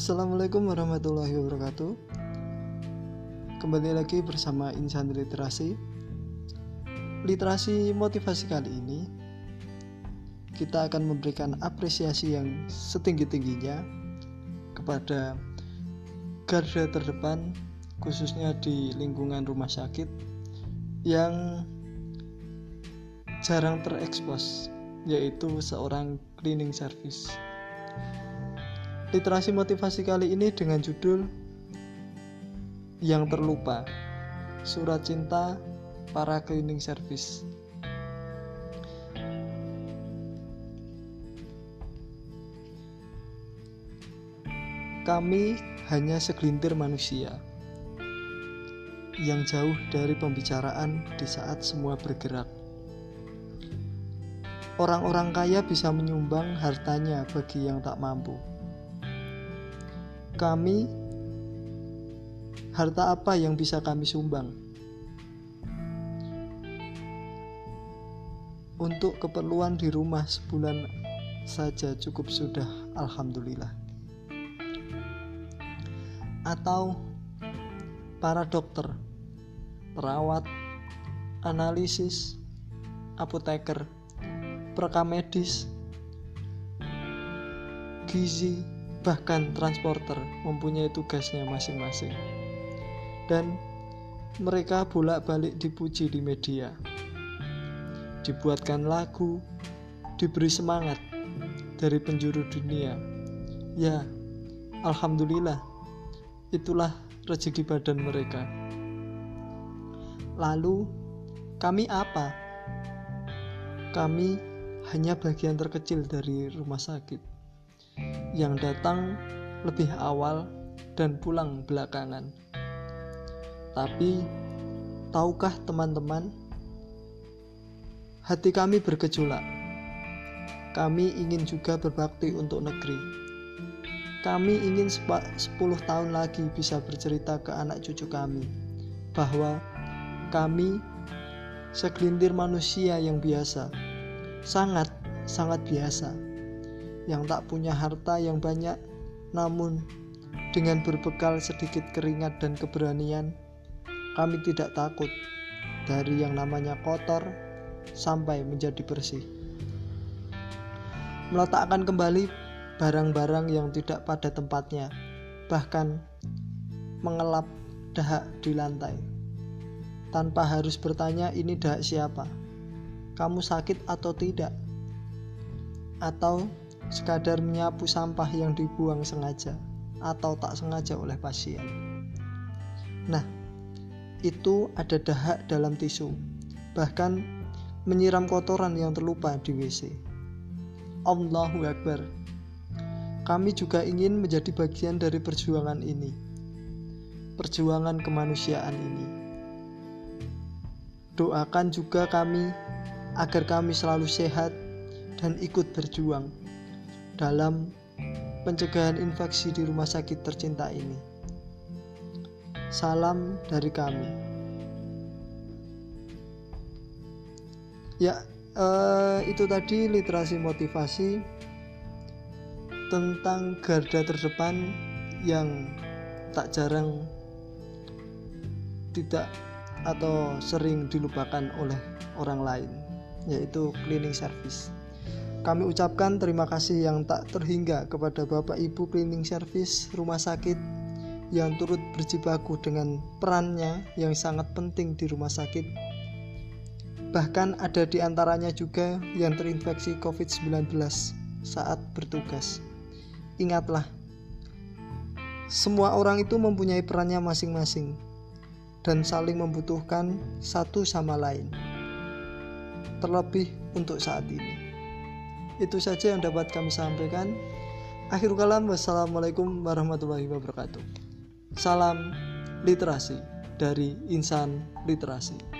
Assalamualaikum warahmatullahi wabarakatuh. Kembali lagi bersama Insan Literasi. Literasi motivasi kali ini Kita akan memberikan apresiasi yang setinggi-tingginya Kepada garda terdepan Khususnya di lingkungan rumah sakit Yang jarang terekspos Yaitu seorang cleaning service Literasi motivasi kali ini dengan judul Yang Terlupa Surat Cinta Para Cleaning Service Kami hanya segelintir manusia yang jauh dari pembicaraan di saat semua bergerak. Orang-orang kaya bisa menyumbang hartanya bagi yang tak mampu kami harta apa yang bisa kami sumbang? Untuk keperluan di rumah sebulan saja cukup sudah alhamdulillah. Atau para dokter perawat analisis apoteker perekam medis gizi bahkan transporter mempunyai tugasnya masing-masing. Dan mereka bolak-balik dipuji di media. Dibuatkan lagu, diberi semangat dari penjuru dunia. Ya, alhamdulillah, itulah rezeki badan mereka. Lalu, kami apa? Kami hanya bagian terkecil dari rumah sakit yang datang lebih awal dan pulang belakangan. Tapi, tahukah teman-teman, hati kami bergejolak. Kami ingin juga berbakti untuk negeri. Kami ingin 10 tahun lagi bisa bercerita ke anak cucu kami bahwa kami segelintir manusia yang biasa, sangat sangat biasa yang tak punya harta yang banyak, namun dengan berbekal sedikit keringat dan keberanian, kami tidak takut dari yang namanya kotor sampai menjadi bersih. Meletakkan kembali barang-barang yang tidak pada tempatnya, bahkan mengelap dahak di lantai. Tanpa harus bertanya ini dahak siapa, kamu sakit atau tidak, atau sekadar menyapu sampah yang dibuang sengaja atau tak sengaja oleh pasien. Nah, itu ada dahak dalam tisu, bahkan menyiram kotoran yang terlupa di WC. Allahu Akbar. Kami juga ingin menjadi bagian dari perjuangan ini. Perjuangan kemanusiaan ini. Doakan juga kami agar kami selalu sehat dan ikut berjuang dalam pencegahan infeksi di rumah sakit tercinta ini. Salam dari kami. Ya, eh, itu tadi literasi motivasi tentang garda terdepan yang tak jarang tidak atau sering dilupakan oleh orang lain, yaitu cleaning service. Kami ucapkan terima kasih yang tak terhingga kepada Bapak Ibu cleaning service rumah sakit yang turut berjibaku dengan perannya yang sangat penting di rumah sakit. Bahkan ada di antaranya juga yang terinfeksi COVID-19 saat bertugas. Ingatlah, semua orang itu mempunyai perannya masing-masing dan saling membutuhkan satu sama lain. Terlebih untuk saat ini. Itu saja yang dapat kami sampaikan. Akhir kalam, wassalamualaikum warahmatullahi wabarakatuh. Salam literasi dari Insan Literasi.